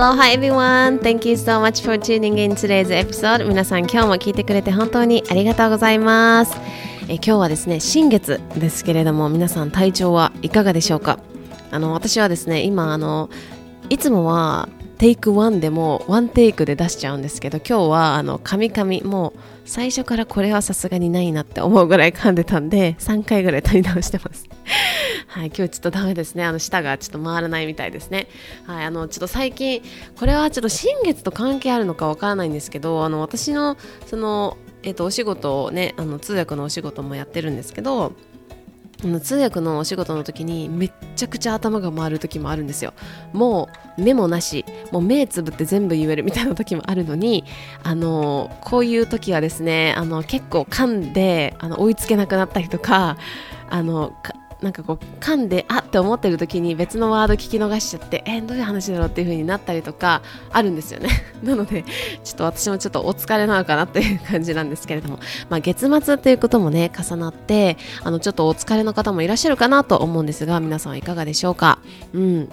Hello, hi everyone. Thank you so much for tuning in today's episode. 皆さん今日も聞いてくれて本当にありがとうございます。え今日はですね、新月ですけれども、皆さん体調はいかがでしょうか？あの、私はですね、今、あの、いつもはテイク1でもワンテイクで出しちゃうんですけど今日はあの噛み噛みもう最初からこれはさすがにないなって思うぐらい噛んでたんで3回ぐらい取り直してますはい、今日ちょっとダメですね。あの舌がちょっと回らないみたいですね。はい、あのちょっと最近これはちょっと新月と関係あるのかわからないんですけど、あの私のそのえっ、とお仕事をね、あの通訳のお仕事もやってるんですけど。通訳のお仕事の時にめっちゃくちゃ頭が回る時もあるんですよもう目もなしもう目つぶって全部言えるみたいな時もあるのにあのこういう時はですねあの結構噛んであの追いつけなくなったりとかあのなんかこう噛んであって思ってる時に別のワード聞き逃しちゃってえー、どういう話だろうっていう風になったりとかあるんですよね なのでちょっと私もちょっとお疲れなのかなっていう感じなんですけれども、まあ、月末っていうこともね重なってあのちょっとお疲れの方もいらっしゃるかなと思うんですが皆さんはいかがでしょうか？うん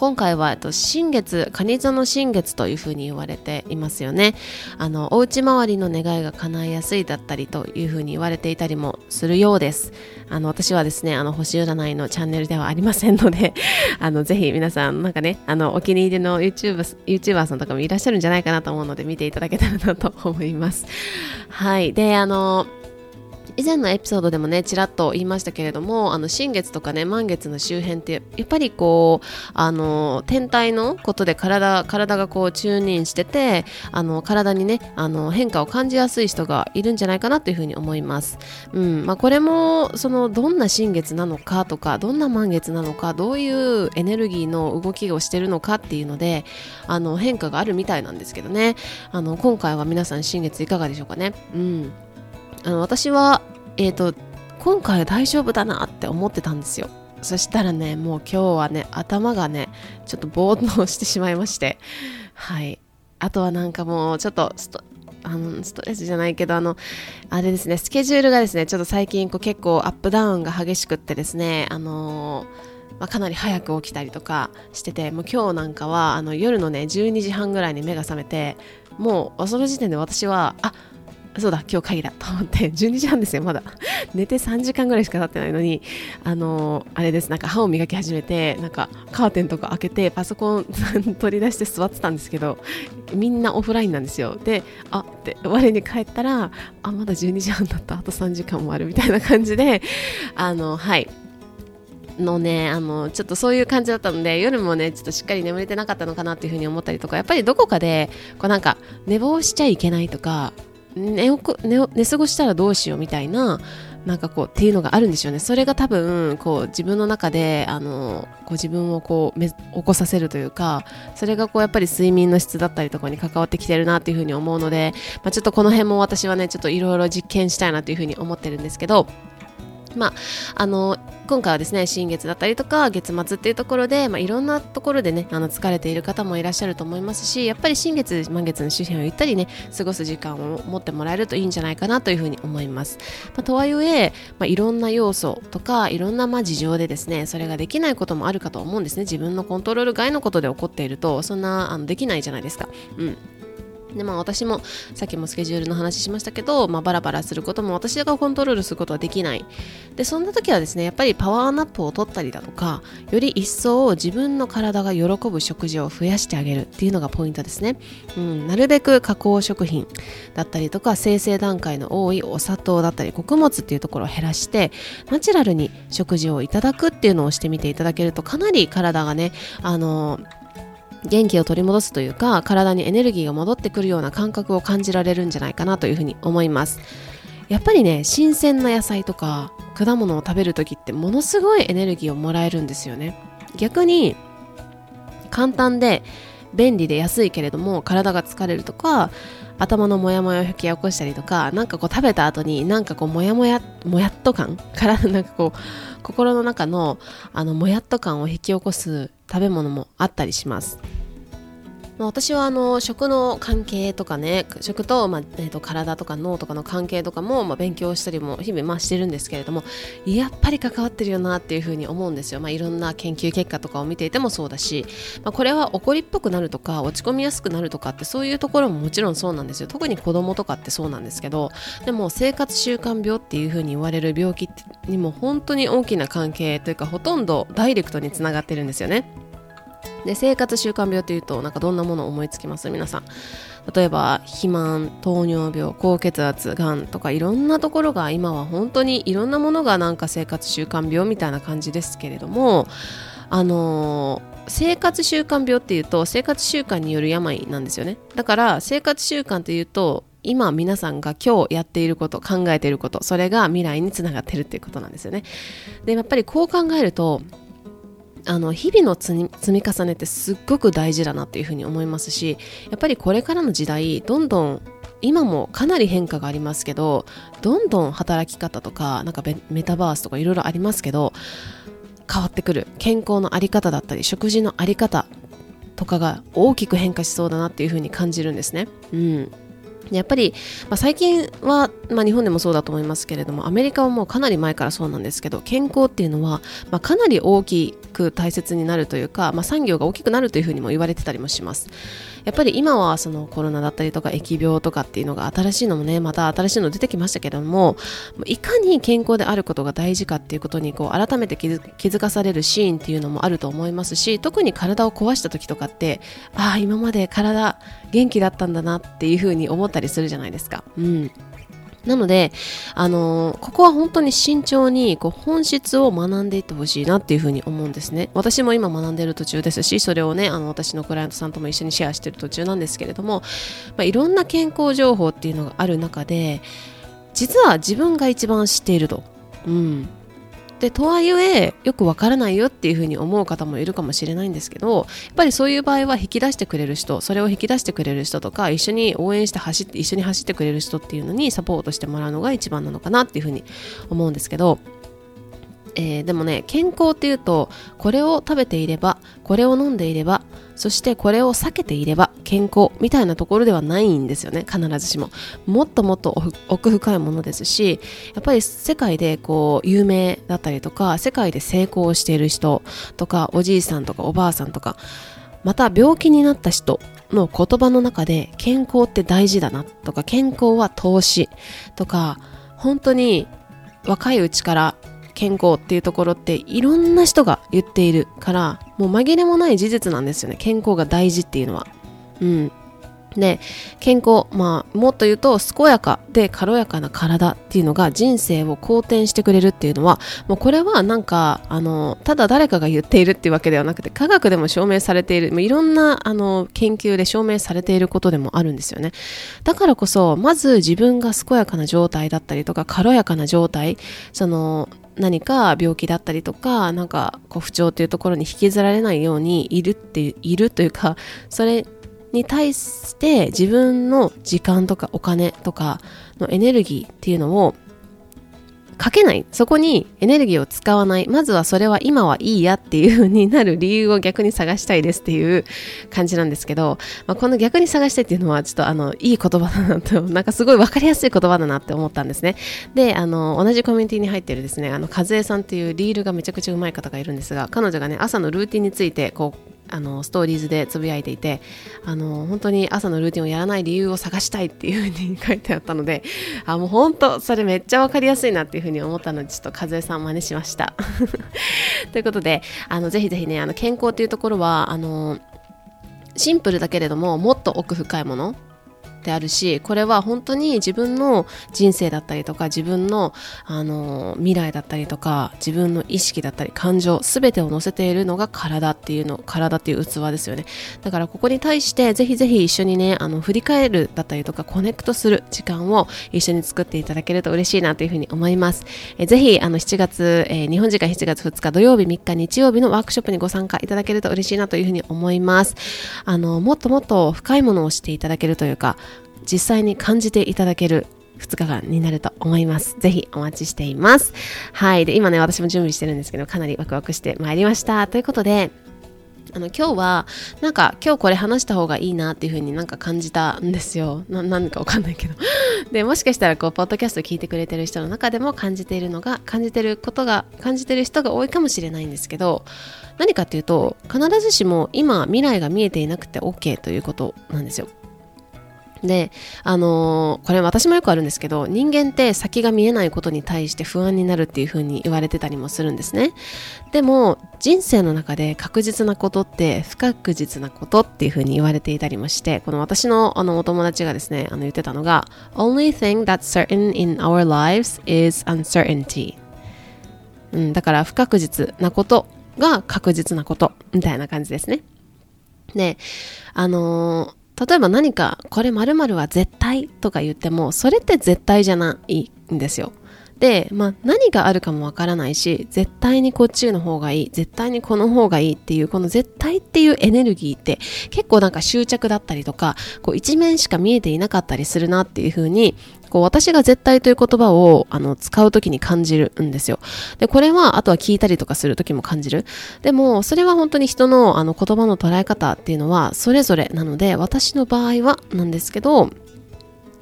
今回は、えっと、新月、蟹座の新月というふうに言われていますよね。あの、お家周りの願いが叶いやすいだったりというふうに言われていたりもするようです。あの、私はですね、あの、星占いのチャンネルではありませんので、あの、ぜひ皆さん、なんかね、あの、お気に入りの YouTube、YouTuber さんとかもいらっしゃるんじゃないかなと思うので、見ていただけたらなと思います。はい。で、あの、以前のエピソードでもねちらっと言いましたけれどもあの新月とかね満月の周辺ってやっぱりこうあの天体のことで体体がこうチューニンしててあの体にねあの変化を感じやすい人がいるんじゃないかなというふうに思います、うん。まあ、これもそのどんな新月なのかとかどんな満月なのかどういうエネルギーの動きをしてるのかっていうのであの変化があるみたいなんですけどね。あの今回は皆さん新月いかがでしょうかね。うん。あの私は、えーと、今回は大丈夫だなって思ってたんですよ。そしたらねもう今日はね頭がねちょっとぼーっとしてしまいまして。はい。あとはなんかもうちょっとストあのストレスじゃないけどあのあれですねスケジュールがですねちょっと最近こう結構アップダウンが激しくってですねあのーまあ、かなり早く起きたりとかしててもう今日なんかはあの夜のね12時半ぐらいに目が覚めてもうその時点で私はあっそうだ、今日会議だと思って、12時半ですよ、まだ。寝て3時間ぐらいしか経ってないのに、あのー、あれです、なんか歯を磨き始めて、なんかカーテンとか開けて、パソコン取り出して座ってたんですけど、みんなオフラインなんですよ。で、あって、我に帰ったら、あ、まだ12時半だった、あと3時間もあるみたいな感じで、あの、はい。のね、あの、ちょっとそういう感じだったので、夜もね、ちょっとしっかり眠れてなかったのかなっていうふうに思ったりとか、やっぱりどこかで、こうなんか、寝坊しちゃいけないとか、寝寝寝過ごしたらどうしようみたいななんかこうっていうのがあるんでしょうね。それが多分こう自分の中であのこう自分をこう起こさせるというかそれがこうやっぱり睡眠の質だったりとかに関わってきてるなっていうふうに思うので、まあ、ちょっとこの辺も私はねちょっといろいろ実験したいなというふうに思ってるんですけどまあ、あの今回はですね新月だったりとか月末っていうところで、まあ、いろんなところでねあの疲れている方もいらっしゃると思いますしやっぱり新月満月の周辺をゆったりね過ごす時間を持ってもらえるといいんじゃないかなというふうに思います、まあ、とはいえ、まあ、いろんな要素とかいろんなま事情でですねそれができないこともあるかと思うんですね。自分のコントロール外のことで起こっているとそんなあのできないじゃないですか。うん。でまあ私もさっきもスケジュールの話しましたけど、まあ、バラバラすることも私がコントロールすることはできない。でそんな時はですねやっぱりパワーナップを取ったりだとかより一層自分の体が喜ぶ食事を増やしてあげるっていうのがポイントですね、うん、なるべく加工食品だったりとか生成段階の多いお砂糖だったり穀物っていうところを減らしてナチュラルに食事をいただくっていうのをしてみていただけるとかなり体がねあのー元気を取り戻すというか体にエネルギーが戻ってくるような感覚を感じられるんじゃないかなというふうに思います。やっぱりね新鮮な野菜とか果物を食べる時ってものすごいエネルギーをもらえるんですよね。逆に簡単で便利で安いけれども体が疲れるとか頭のモヤモヤを引き起こしたりとかなんかこう食べた後になんかこうモヤモヤモヤっと感からなんかこう心の中のあのモヤっと感を引き起こす食べ物もあったりします。私はあの食の関係とかね食と,、まあえー、と体とか脳とかの関係とかも、まあ、勉強したりも日々まあしてるんですけれどもやっぱり関わってるよなっていうふうに思うんですよ、まあ、いろんな研究結果とかを見ていてもそうだし、まあ、これは怒りっぽくなるとか落ち込みやすくなるとかってそういうところももちろんそうなんですよ。特に子供とかってそうなんですけどでも生活習慣病っていうふうに言われる病気にも本当に大きな関係というかほとんどダイレクトにつながってるんですよね。で生活習慣病というとなんかどんなものを思いつきます？皆さん。例えば肥満糖尿病高血圧がんとかいろんなところが今は本当にいろんなものがなんか生活習慣病みたいな感じですけれどもあのー、生活習慣病っていうと生活習慣による病なんですよね。だから生活習慣というと今皆さんが今日やっていること考えていることそれが未来につながってるっていうことなんですよね。でやっぱりこう考えるとあの日々の積み重ねってすっごく大事だなっていうふうに思いますしやっぱりこれからの時代どんどん今もかなり変化がありますけどどんどん働き方とかなんかメタバースとかいろいろありますけど変わってくる健康の在り方だったり食事の在り方とかが大きく変化しそうだなっていうふうに感じるんですね。うんやっぱり、まあ、最近は、まあ、日本でもそうだと思いますけれどもアメリカはもうかなり前からそうなんですけど健康っていうのは、まあ、かなり大きく大切になるというか、まあ、産業が大きくなるというふうにも言われてたりもします。やっぱり今はそのコロナだったりとか疫病とかっていうのが新しいのもねまた新しいの出てきましたけどもいかに健康であることが大事かっていうことにこう改めて気づかされるシーンっていうのもあると思いますし特に体を壊した時とかってああ今まで体元気だったんだなっていうふうに思ってったりするじゃないですか。うんなので、あのー、ここは本当に慎重にこう本質を学んでいってほしいなっていうふうに思うんですね。私も今学んでいる途中ですし、それをね、あの私のクライアントさんとも一緒にシェアしてる途中なんですけれども、まあ、いろんな健康情報っていうのがある中で、実は自分が一番知っていると。うん。でとはいえよくわからないよっていうふうに思う方もいるかもしれないんですけどやっぱりそういう場合は引き出してくれる人それを引き出してくれる人とか一緒に応援して走って一緒に走ってくれる人っていうのにサポートしてもらうのが一番なのかなっていうふうに思うんですけどえー、でもね健康っていうとこれを食べていればこれを飲んでいればそしてこれを避けていれば健康みたいなところではないんですよね。必ずしも。もっともっと奥深いものですしやっぱり世界でこう有名だったりとか世界で成功している人とかおじいさんとかおばあさんとかまた病気になった人の言葉の中で健康って大事だなとか健康は投資とか本当に若いうちから健康っていうところっていろんな人が言っているからもう紛れもない事実なんですよね。健康が大事っていうのは。うん。で健康まあもっと言うと健やかで軽やかな体っていうのが人生を好転してくれるっていうのはもうこれはなんかあのただ誰かが言っているっていうわけではなくて科学でも証明されているもういろんなあの研究で証明されていることでもあるんですよね。だからこそまず自分が健やかな状態だったりとか軽やかな状態その何か病気だったりとかなんかこう不調っていうところに引きずられないようにいるっているというかそれに対して自分の時間とかお金とかのエネルギーっていうのをかけない。そこにエネルギーを使わない。まずはそれは今はいいやっていう風になる理由を逆に探したいですっていう感じなんですけど、まあ、この逆に探したいっていうのはちょっとあの、いい言葉だなと、なんかすごいわかりやすい言葉だなって思ったんですね。で、あの、同じコミュニティに入ってるですね、あの、和江さんっていうリールがめちゃくちゃうまい方がいるんですが、彼女がね、朝のルーティンについて、こう、あのストーリーズでつぶやいていてあの本当に朝のルーティンをやらない理由を探したいっていう風に書いてあったのであもう本当それめっちゃ分かりやすいなっていうふうに思ったのでちょっと和江さん真似しました。ということであのぜひぜひねあの健康っていうところはあのシンプルだけれどももっと奥深いものであるしこれは本当に自分の人生だったりとか自分のあの未来だったりとか自分の意識だったり感情全てを乗せているのが体っていうの体っていう器ですよね。だからここに対してぜひぜひ一緒にねあの振り返るだったりとかコネクトする時間を一緒に作っていただけると嬉しいなというふうに思います。えぜひあの7月、えー、日本時間7月2日土曜日3日日曜日のワークショップにご参加いただけると嬉しいなというふうに思います。あのもっともっと深いものをしていただけるというか実際に感じていただける2日間になると思います。ぜひお待ちしています。はい。で、今ね、私も準備してるんですけど、かなりワクワクしてまいりました。ということで、あの今日はなんか今日これ話した方がいいなっていう風になんか感じたんですよな何かわかんないけど でもしかしたらこうポッドキャスト聞いてくれてる人の中でも感じているのが感じてることが感じてる人が多いかもしれないんですけど何かっていうと必ずしも今未来が見えていなくて OK ということなんですよで、あのー、これ私もよくあるんですけど、人間って先が見えないことに対して不安になるっていう風に言われてたりもするんですね。でも、人生の中で確実なことって不確実なことっていう風に言われていたりもして、この私のあのお友達がですね、あの言ってたのが、Only thing that's certain in our lives is uncertainty。うん、だから不確実なことが確実なことみたいな感じですね。で、あのー例えば何かこれ〇〇は絶対とか言ってもそれって絶対じゃないんですよ。で、まあ、何があるかもわからないし絶対にこっちの方がいい絶対にこの方がいいっていうこの絶対っていうエネルギーって結構なんか執着だったりとかこう一面しか見えていなかったりするなっていう風にこう私が絶対という言葉をあの使う時に感じるんですよ。で、これはあとは聞いたりとかする時も感じる。でも、それは本当に人のあの言葉の捉え方っていうのはそれぞれなので、私の場合はなんですけど、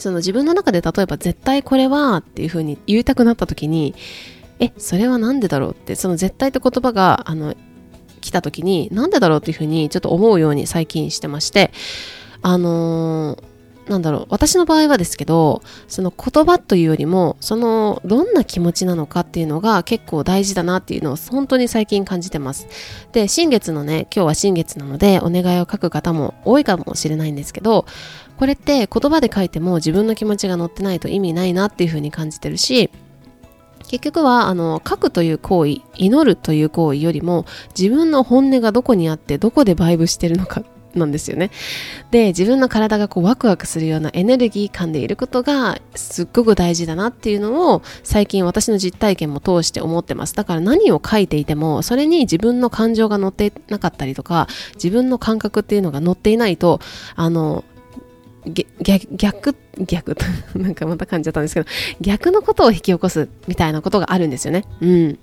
その自分の中で例えば絶対これはっていうふうに言いたくなった時に、え、それは何でだろうって、その絶対って言葉が、あの、来た時に、なんでだろうっていうふうにちょっと思うように最近してまして、あのーなんだろう私の場合はですけどその言葉というよりもそのどんな気持ちなのかっていうのが結構大事だなっていうのを本当に最近感じてます。で新月のね今日は新月なのでお願いを書く方も多いかもしれないんですけどこれって言葉で書いても自分の気持ちが乗ってないと意味ないなっていうふうに感じてるし結局はあの書くという行為祈るという行為よりも自分の本音がどこにあってどこでバイブしてるのかなんですよね。で、自分の体がこうワクワクするようなエネルギー感でいることがすっごく大事だなっていうのを最近私の実体験も通して思ってます。だから何を書いていてもそれに自分の感情が乗ってなかったりとか自分の感覚っていうのが乗っていないとあの逆逆逆 なんかまた感じちゃったんですけど逆のことを引き起こすみたいなことがあるんですよね。うん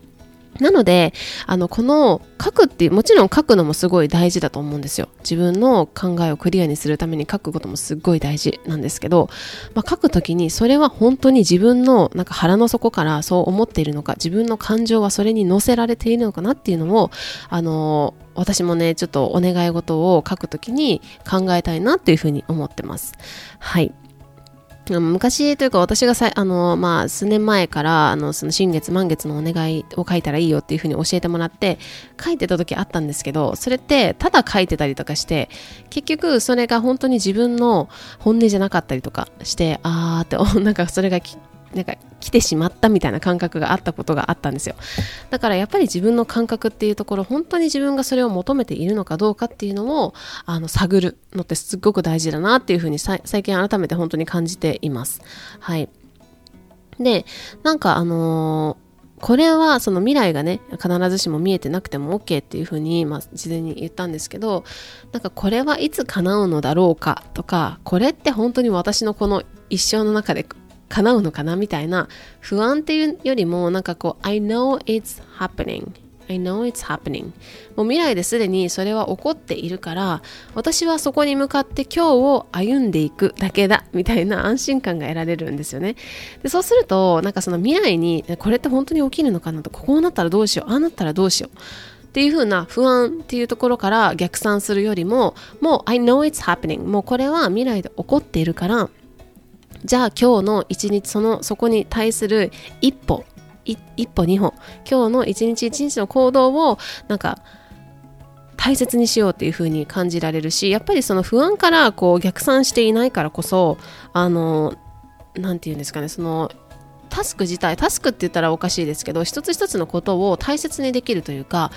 なので、あの、この書くっていう、もちろん書くのもすごい大事だと思うんですよ。自分の考えをクリアにするために書くこともすごい大事なんですけど、まあ、書くときにそれは本当に自分のなんか腹の底からそう思っているのか、自分の感情はそれに乗せられているのかなっていうのを、あの私もね、ちょっとお願い事を書くときに考えたいなっていうふうに思ってます。はい。昔というか私がさあの、まあ、数年前からあのその新月満月のお願いを書いたらいいよっていうふうに教えてもらって書いてた時あったんですけどそれってただ書いてたりとかして結局それが本当に自分の本音じゃなかったりとかしてあーって なんかそれがなんか来てしまったみたいな感覚があったことがあったんですよ。だからやっぱり自分の感覚っていうところ本当に自分がそれを求めているのかどうかっていうのをあの探るのってすっごく大事だなっていうふうに最近改めて本当に感じています。はい。でなんかあのーこれはその未来がね必ずしも見えてなくても OK っていうふうに、ま、事前に言ったんですけどなんかこれはいつ叶うのだろうかとかこれって本当に私のこの一生の中で叶うのかなみたいな不安っていうよりもなんかこう I know it's happening. I know it's happening. もう未来ですでにそれは起こっているから私はそこに向かって今日を歩んでいくだけだみたいな安心感が得られるんですよね。でそうするとなんかその未来にこれって本当に起きるのかなとこうなったらどうしようああなったらどうしようっていう風な不安っていうところから逆算するよりももう I know it's happening もうこれは未来で起こっているからじゃあ今日の一日そのそこに対する一歩一歩二歩今日の一日一日の行動をなんか大切にしようっていう風に感じられるしやっぱりその不安からこう逆算していないからこそあの何て言うんですかねそのタスク自体タスクって言ったらおかしいですけど一つ一つのことを大切にできるというか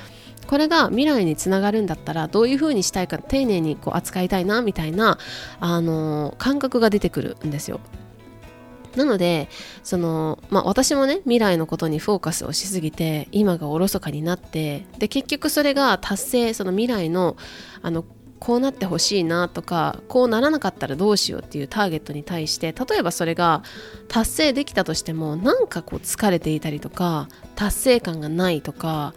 これが未来につながるんだったらどういうふうにしたいか丁寧にこう扱いたいなみたいな、あの感覚が出てくるんですよ。なのでその、まあ、私もね未来のことにフォーカスをしすぎて今がおろそかになってで結局それが達成その未来のあのこうなってほしいなとかこうならなかったらどうしようっていうターゲットに対して例えばそれが達成できたとしてもなんかこう疲れていたりとか達成感がないとか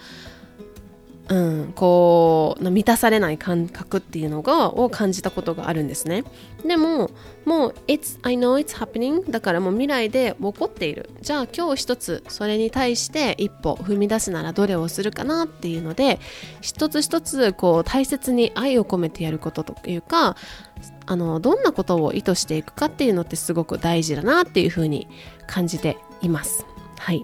うん、こう満たされない感覚っていうのがを感じたことがあるんですね。でももう It's I know it's happening だからもう未来で起こっている。じゃあ今日一つそれに対して一歩踏み出すならどれをするかなっていうので一つ一つこう大切に愛を込めてやることというかあのどんなことを意図していくかっていうのってすごく大事だなっていうふうに感じています。はい。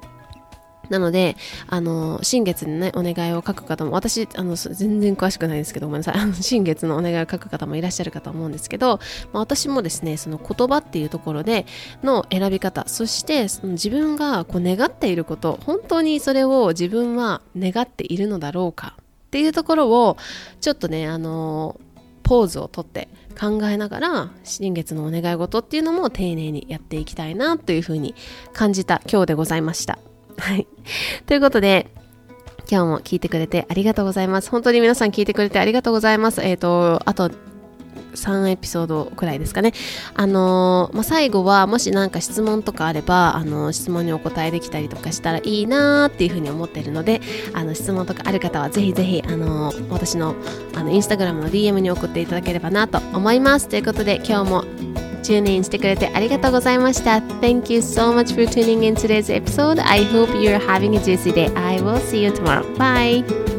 なので、あの、新月にね、お願いを書く方も、私、あの、全然詳しくないですけど、ごめんなさい。新月のお願いを書く方もいらっしゃるかと思うんですけど、まあ、私もですね、その言葉っていうところでの選び方、そしてその自分がこう願っていること、本当にそれを自分は願っているのだろうかっていうところを、ちょっとね、あの、ポーズをとって考えながら新月のお願い事っていうのも丁寧にやっていきたいなというふうに感じた今日でございました。はい。ということで、今日も聞いてくれてありがとうございます。本当に皆さん聞いてくれてありがとうございます。えっ、ー、と、あと、3エピソードくらいですかね。あのー、まあ、最後はもし何か質問とかあれば、あのー、質問にお答えできたりとかしたらいいなーっていうふうに思ってるので、あの、質問とかある方はぜひぜひ、あのー、私の、あの、インスタグラムの DM に送っていただければなと思います。ということで、今日も チューンインしてくれてありがとうございました。Thank you so much for tuning in today's episode. I hope you're having a juicy day. I will see you tomorrow. Bye!